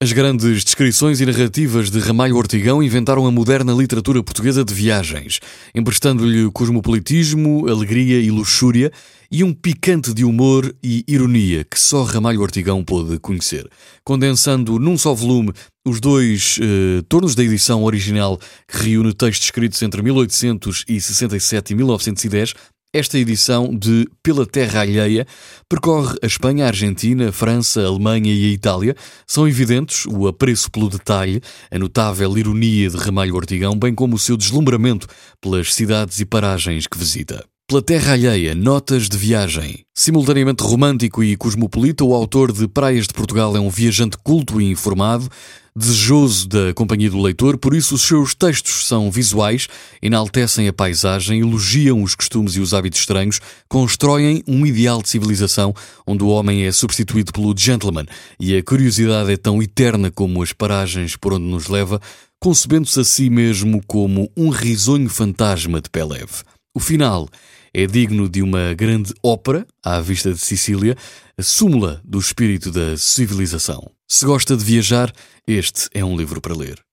As grandes descrições e narrativas de Ramalho Ortigão inventaram a moderna literatura portuguesa de viagens, emprestando-lhe cosmopolitismo, alegria e luxúria e um picante de humor e ironia que só Ramalho Ortigão pôde conhecer, condensando num só volume os dois eh, tornos da edição original que reúne textos escritos entre 1867 e 1910 esta edição de Pela Terra Alheia percorre a Espanha, a Argentina, a França, a Alemanha e a Itália. São evidentes o apreço pelo detalhe, a notável ironia de Ramalho Ortigão, bem como o seu deslumbramento pelas cidades e paragens que visita. Pela Terra Alheia, Notas de Viagem. Simultaneamente romântico e cosmopolita, o autor de Praias de Portugal é um viajante culto e informado, desejoso da companhia do leitor, por isso os seus textos são visuais, enaltecem a paisagem, elogiam os costumes e os hábitos estranhos, constroem um ideal de civilização onde o homem é substituído pelo gentleman e a curiosidade é tão eterna como as paragens por onde nos leva, concebendo-se a si mesmo como um risonho fantasma de pé leve. O final é digno de uma grande ópera, à vista de Sicília, a súmula do espírito da civilização. Se gosta de viajar, este é um livro para ler.